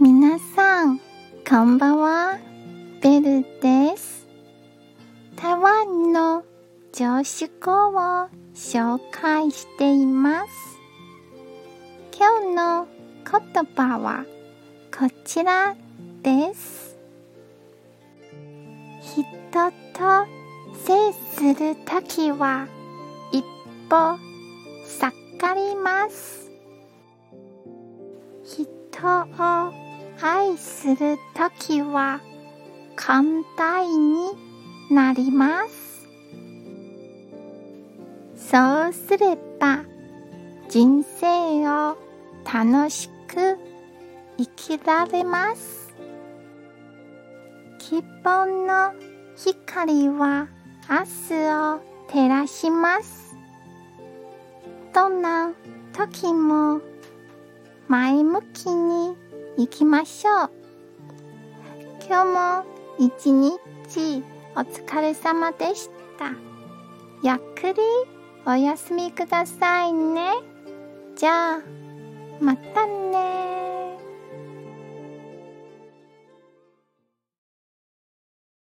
皆さん、こんばんは。ベルです。台湾の常識語を紹介しています。今日の言葉はこちらです。人と接するときは一歩下がります。人を愛するときは簡単になります。そうすれば人生を楽しく生きられます。希望の光は明日を照らします。どんな時も前向きに行きましょう。今日も一日お疲れ様でした。ゆっくりお休みくださいね。じゃあ、またね。